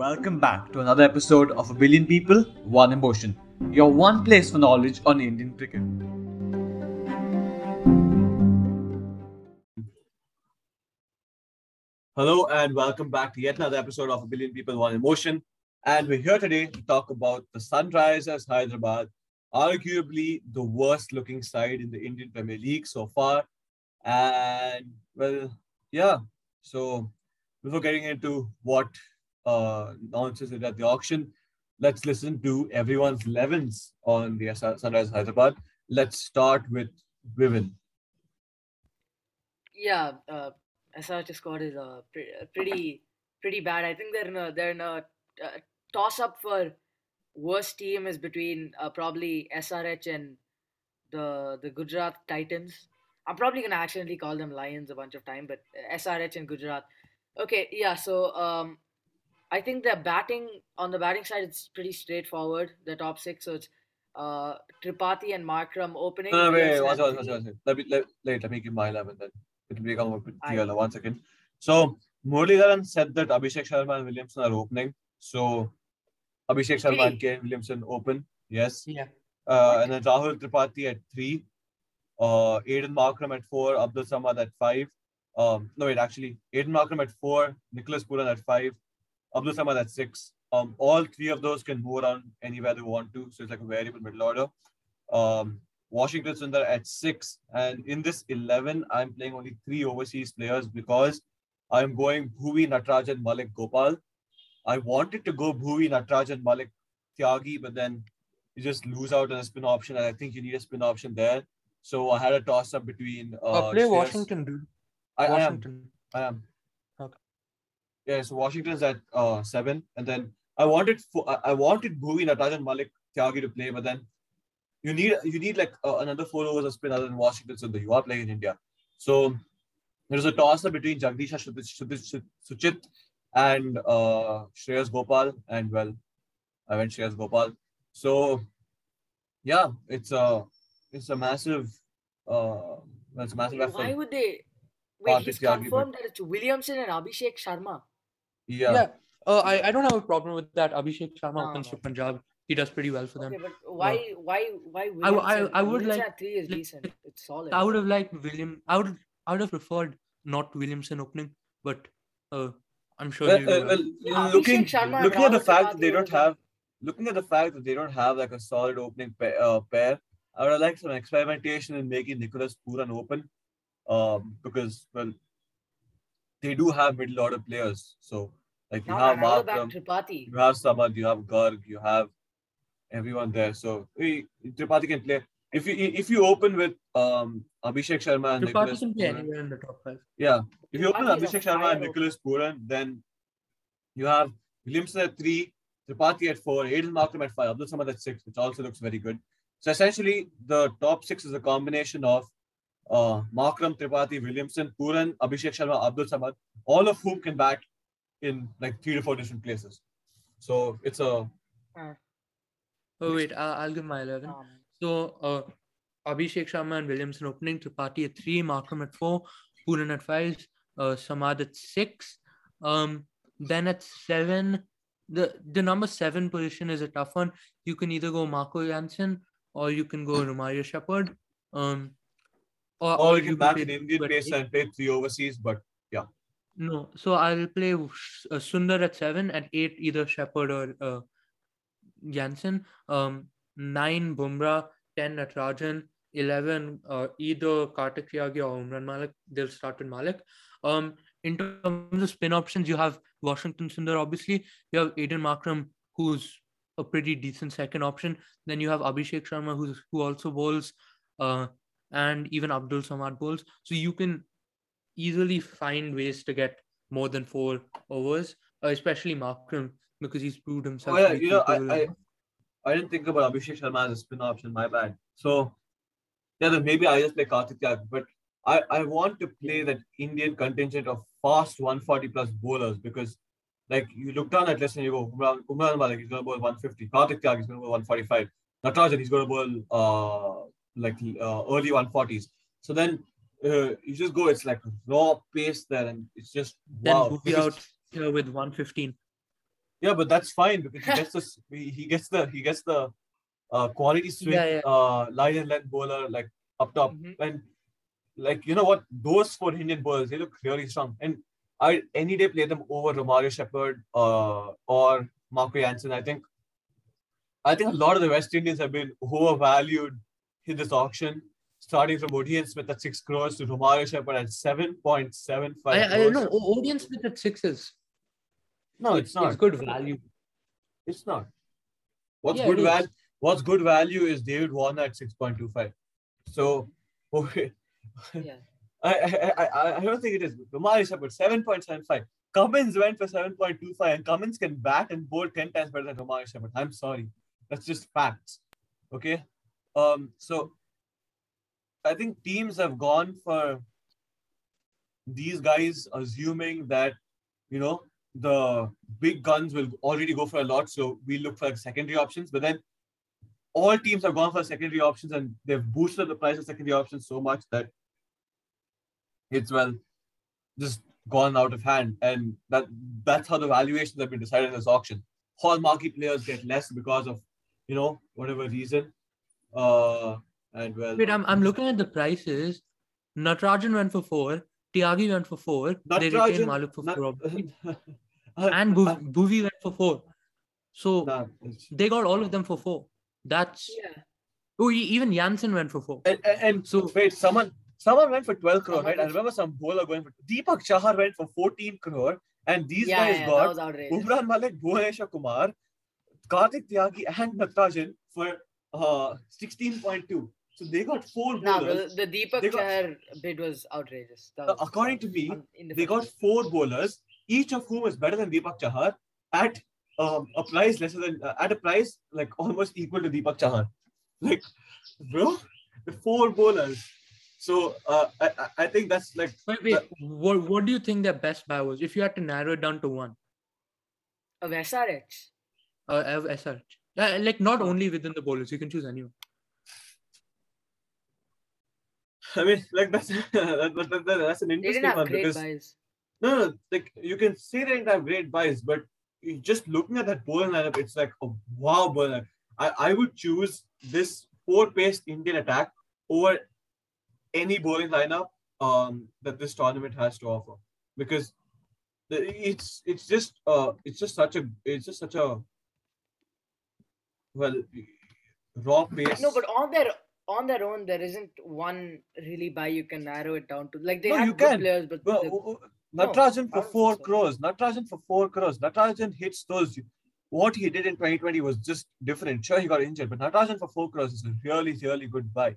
Welcome back to another episode of A Billion People, One Emotion, your one place for knowledge on Indian cricket. Hello and welcome back to yet another episode of A Billion People, One Emotion. And we're here today to talk about the Sunrisers Hyderabad, arguably the worst looking side in the Indian Premier League so far. And well, yeah. So before getting into what uh, nonsense at the auction, let's listen to everyone's 11s on the Sunrisers Hyderabad. Let's start with Vivian. Yeah, uh, SRH squad is uh, pre- pretty pretty bad. I think they're in a they're in a uh, toss up for worst team is between uh, probably SRH and the the Gujarat Titans. I'm probably gonna accidentally call them Lions a bunch of time, but SRH and Gujarat. Okay, yeah. So um, I think the batting on the batting side it's pretty straightforward. The top six, so it's uh, Tripathi and Markram opening. No, no, wait, wait, wait, wait, wait, wait. Let me let, let, let me give my eleven then. It will become a bit clearer. One second. So Muralidharan said that Abhishek Sharma and Williamson are opening. So Abhishek Sharma and Kane Williamson open. Yes. Yeah. Uh, and then Rahul Tripathi at three. Uh, Aiden Markram at four. Abdul Samad at five. Um, no, wait, actually, Aiden Markram at four. Nicholas Pooran at five. Abdul Samad at six. Um, all three of those can move around anywhere they want to. So it's like a variable middle order. Um, Washington Sundar at six. And in this 11, I'm playing only three overseas players because I'm going Bhuvi Natarajan Malik Gopal. I wanted to go Bhuvi Natarajan Malik Tyagi, but then you just lose out on a spin option. And I think you need a spin option there. So I had a toss up between. Uh, uh, play Washington, dude. I, Washington. I am. I am. Yeah, so Washington's at uh, seven. And then I wanted for, I wanted Bhuvi Natarajan Malik Tyagi to play, but then you need you need like uh, another four overs of spin other than Washington Sundar. You are playing in India, so there's a toss up between Jagadeesha Suchith and uh, Shreyas Gopal, and well, I went Shreyas Gopal. So yeah, it's a it's a massive uh, it's a massive effort. Why would they? Wait, he's confirmed that it's Williamson and Abhishek Sharma. Yeah. Yeah. Uh, I, I don't have a problem with that. Abhishek Sharma No, opens no. for Punjab. He does pretty well for them. Okay, but why, why, why? I w- I- Williamson? I would Williamson like- three is decent. It's solid. I would have liked William. I would I would have preferred not Williamson opening, but uh, I'm sure. Well, he'll uh, well. Yeah, well, looking Sharma looking at the fact that they don't have looking at the fact that they don't have like a solid opening pair, uh, pair I would have liked some experimentation in making Nicholas Pooran open, um, because well, they do have middle order players. So like you Now have another back Markram, Tripathi. you have Samad, you have Garg, you have everyone there. So eh, Tripathi can play. If you if you open with um Abhishek Sharma and Tripathi Nicholas can play Pooran, anywhere in the top five. yeah, if you open Tripathi is a Abhishek Sharma and Nicholas Pooran, then you have Williamson at three, Tripathi at four, Aiden Markram at five, Abdul Samad at six, which also looks very good. So essentially, the top six is a combination of uh, Markram, Tripathi, Williamson, Pooran, Abhishek Sharma, Abdul Samad, all of whom can bat in like three to four different places. So it's a Oh wait, uh, I'll give my eleven. Um, So uh, Abhishek Sharma and Williamson opening, Tripathi at three, Markram at four, Pooran at five, uh, Samad at six. Um, then at seven, the the number seven position is a tough one. You can either go Marco Jansen or you can go Romario Shepherd. Um, or, or you can back an Indian Duet pacer and play three overseas, but No, so I'll play uh, Sundar at seven, at eight either Shepherd or uh, Jansen. Um, nine Bumrah, ten Natarajan, eleven uh, either Kartik Tyagi or Umran Malik. They'll start with Malik. Um, in terms of spin options, you have Washington Sundar. Obviously, you have Aiden Markram, who's a pretty decent second option. Then you have Abhishek Sharma, who's who also bowls, uh, and even Abdul Samad bowls. So you can easily find ways to get more than four overs, uh, especially Markram because he's proved himself. Oh, yeah, you know, I, I. I didn't think about Abhishek Sharma as a spin option. My bad. So, yeah, then maybe I just play Kartik Tyagi. But I, I want to play that Indian contingent of fast 140 plus bowlers because, like, you look down at list and you go, Umran, Umran Malik, he's going to bowl 150. Kartik Tyagi, he's going to bowl 145. Natarajan, he's going to bowl uh, like uh, early 140s. So then uh, you just go, it's like raw pace there, and it's just Then wow. Because- out here with 115. Yeah, but that's fine because he gets this. He gets the he gets the uh, quality swing, Yeah, yeah. uh, line and length bowler like up top, Mhm. and like you know what, those four Indian bowlers they look really strong, and I any day play them over Romario Shepherd uh, or Marco Jansen. I think I think a lot of the West Indians have been overvalued in this auction. Starting from Odion Smith at six crores to Romario Shepherd at seven point seven five. I, I know Odion Smith at sixes. No, it's not. It's good value. It's not. What's Yeah, good is. value? What's good value is David Warner at six point two five. So, okay, Yeah. I, I I I- don't think it is. Kumar is about seven point seven five. Cummins went for seven point two five, and Cummins can bat and bowl ten times better than Kumar Shepherd. I'm sorry, that's just facts. Okay, um, so I think teams have gone for these guys, assuming that you know the big guns will already go for a lot, so we look for secondary options. But then all teams have gone for secondary options, and they've boosted the price of secondary options so much that it's well just gone out of hand, and that that's how the valuations have been decided this auction. Hallmarky players get less because of you know whatever reason, uh, and well, Wait, I'm I'm looking at the prices. Natarajan went for four. Tyagi went for four. they Natarajan- retained Malik for Nat- four, obviously. uh, and Bhuv- Bhuvi went for four. So nah, they got all of them for four. That's Yeah. oh, even Jansen went for four. and, and, and So- wait, someone someone went for 12 crore, right? I remember some bowler going for Deepak Chahar went for 14 crore, and these Yeah, guys yeah, got was. Umran Malik, Bhuvaneshwar Kumar, Kartik Tyagi, and Natarajan for uh 16.2. So they got four Nah, bowlers. bro, the Deepak They got- Chahar bid was outrageous. Uh, was- according that to me, was They got four bowlers, each of whom is better than Deepak Chahar at um, a price lesser than uh, at a price like almost equal to Deepak Chahar. Like, bro, the four bowlers. So uh, I, I- I think that's like Wait, wait. What what do you think their best buy was? If you had to narrow it down to one, Of SRH. uh, of SRH. Uh, like not only within the bowlers, you can choose anyone. I mean like that's that, that, that- that- that's an interesting one because buys. no, no, like you can say they didn't have great buys, but just looking at that bowling lineup, it's like a wow bowler. I, I would choose this four-paced Indian attack over any bowling lineup um, that this tournament has to offer because the, it's it's just uh it's just such a it's just such a well raw pace. No, but on their on their own, there isn't one really buy you can narrow it down to. Like they No, have you good can. players, but the- uh, uh, Natarajan I for four so. crores. Natarajan for four crores. Natarajan hits those. What he did in 2020 was just different. Sure, he got injured, but Natarajan for four crores is a really, really good buy.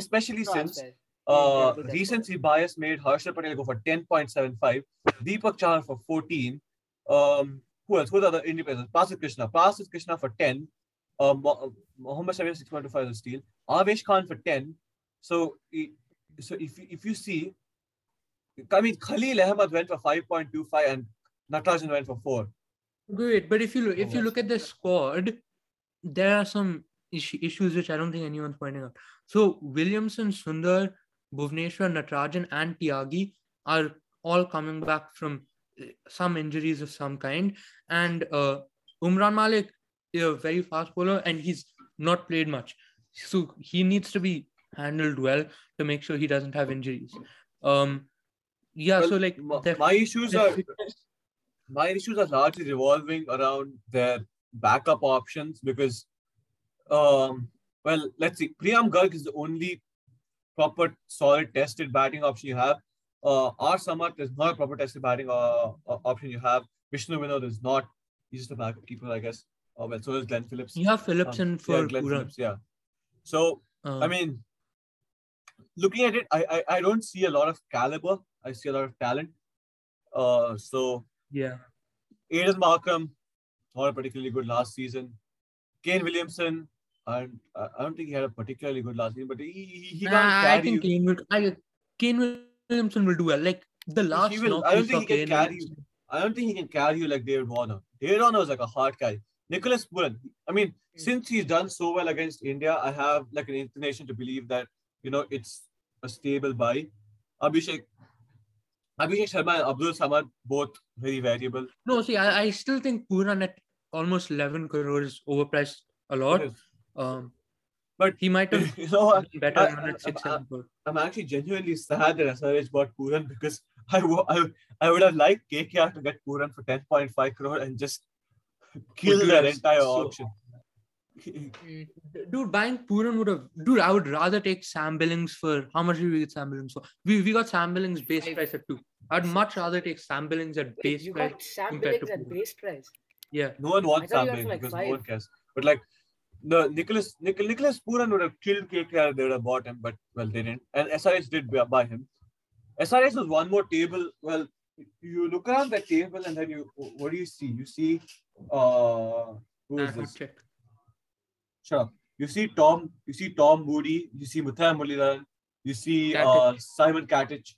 Especially no, since uh, yeah, recency bias made Harshal Patel go for 10.75, Deepak Chahar for 14. Um, who else? Who are the players? Prasidh Krishna. Prasidh Krishna for 10. Uh, Mo- Mohammad Shami 6.25 is a steal. Avesh Khan for 10. So, so if, you- if you see, I mean, Khalil Ahmed went for 5.25 and Natarajan went for 4. Wait, but if you look, if you look at the squad, there are some issues which I don't think anyone's pointing out. So Williamson, Sundar, Bhuvneshwar, Natarajan, and Tyagi are all coming back from uh, some injuries of some kind, and uh, Umran Malik a very fast bowler, and he's not played much, so he needs to be handled well to make sure he doesn't have injuries. Um, yeah, Well, so like my, my issues are fitness- my issues are largely revolving around their backup options because, um, well, let's see. Priyam Garg is the only proper, solid, tested batting option you have. Uh, R. Samad is not a proper tested batting uh, uh, option you have. Vishnu Vinod is not. He's just a backup keeper, I guess. Uh, well, so is Glenn Phillips. you have Phillipson Um, for yeah, Glenn Kuran. Phillips, yeah. So Uh, I mean, looking at it, I, I I don't see a lot of caliber. I see a lot of talent. Uh, so yeah. Aiden Markram, not particularly good last season. Kane Williamson, and I I don't think he had a particularly good last season, but he he, he can't Nah, I think you. Kane will. I Kane Williamson will do well. Like the last will. I don't think he can Kane carry Williamson- I don't think he can carry you like David Warner. David Warner was like a hard carry. Nicholas Pooran. I mean, Mm. since he's done so well against India, I have like an inclination to believe that you know it's a stable buy. Abhishek, Abhishek Sharma and Abdul Samad both very variable. No, see, I, I still think Pooran at almost 11 crore is overpriced a lot. Um, But he might have you know been better I- than at 6 I- 7 crore. I'm actually genuinely sad that SRH bought Pooran because I, wo- I, I would have liked KKR to get Pooran for 10.5 crore and just kill dude, their entire so- auction. Dude, buying Pooran would have. Dude, I would rather take Sam Billings for. How much did we get Sam Billings for? We, we got Sam Billings base Five. price at 2. I'd much rather take Sam Billings at Wait, base you price. got Sam Billings at Pooran. base price. Yeah. No one wants I Sam Billings for, because like, no one cares. But like the Nicholas Nic- Nicholas Pooran would have killed KKR if they would have bought him, but well they didn't. And SRH did buy- buy him. SRH was one more table. Well, you look around the table and then you what do you see? You see uh who is this? check. Shut. You see Tom, you see Tom Moody, you see Muttiah Mulilan, you see uh, Simon Katich.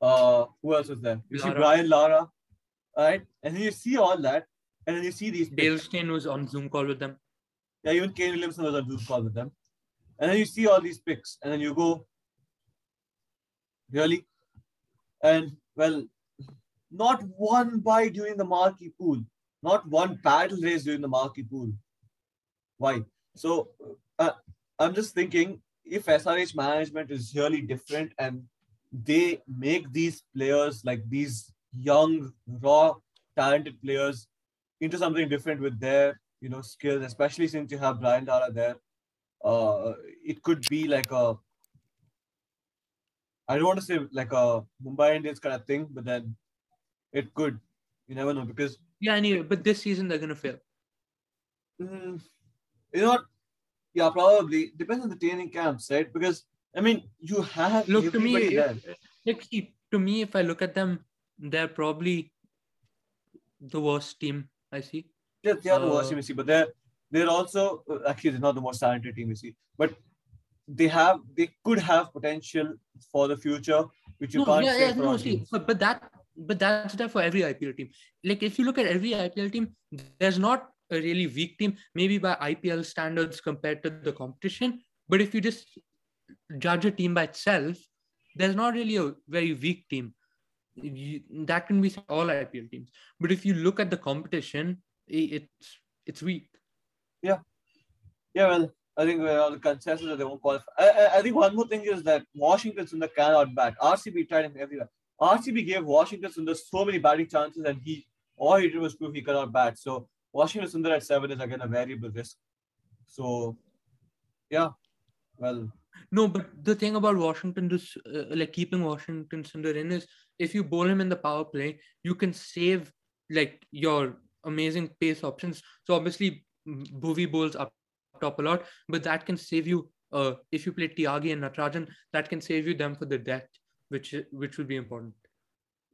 Uh, who else was there? You see Brian Lara, right? And then you see all that, and then you see these. Dale Steyn was on Zoom call with them. Yeah, even Kane Williamson was on Zoom call with them. And then you see all these picks, and then you go, really? And well, not one buy during the marquee pool, not one battle race during the marquee pool. Why? So uh, I'm just thinking if SRH management is really different and they make these players like these young, raw, talented players into something different with their you know skills, especially since you have Brian Lara there. Uh, it could be like a I don't want to say like a Mumbai Indians kind of thing, but then it could. You never know because Yeah, anyway, but this season they're gonna fail. mm, you know what? Yeah, probably depends on the training camps, right? Because I mean, you have Look to me, there. like to me, if I look at them, they're probably the worst team I see. Yeah, they are the worst Uh, team you see, but they're they're also uh, actually they're not the most talented team you see, but they have they could have potential for the future, which you no, can't yeah, say yeah, no, see, but, but that but that's there for every IPL team. Like if you look at every IPL team, there's not a really weak team, maybe by IPL standards compared to the competition. But if you just judge a team by itself, there's not really a very weak team. You, that can be all IPL teams. But if you look at the competition, it's it's weak. Yeah, yeah. well, I think we're all the consensus that they won't qualify. I, I, I think one more thing is that Washington Sundar cannot bat. RCB tried him everywhere. RCB gave Washington Sundar so many batting chances, and he all he did was prove he cannot bat. So Washington Sundar at seven is again a variable risk. So, yeah, well, No, but the thing about Washington, this uh, like keeping Washington Sundar in is if you bowl him in the power play, you can save like your amazing pace options. So obviously, Bhuvi bowls up top a lot, but that can save you. Uh, if you play Tyagi and Natarajan, that can save you them for the death, which which will be important.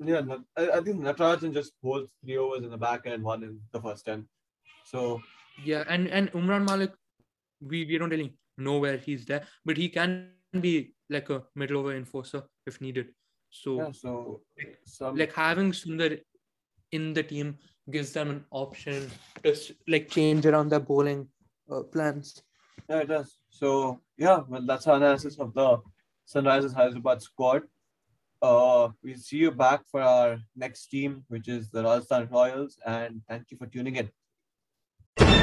yeah, I, I think Natarajan just bowled three overs in the back end, one in the first ten. So Yeah, and and Umran Malik, we we don't really know where he's there, but he can be like a middle over enforcer if needed. So. yeah, so some like having Sundar in the team gives them an option to like change around their bowling uh, plans. Yeah, it does. So yeah, well, that's our analysis of the Sunrisers Hyderabad squad. Uh, we'll see you back for our next team, which is the Rajasthan Royals, and thank you for tuning in.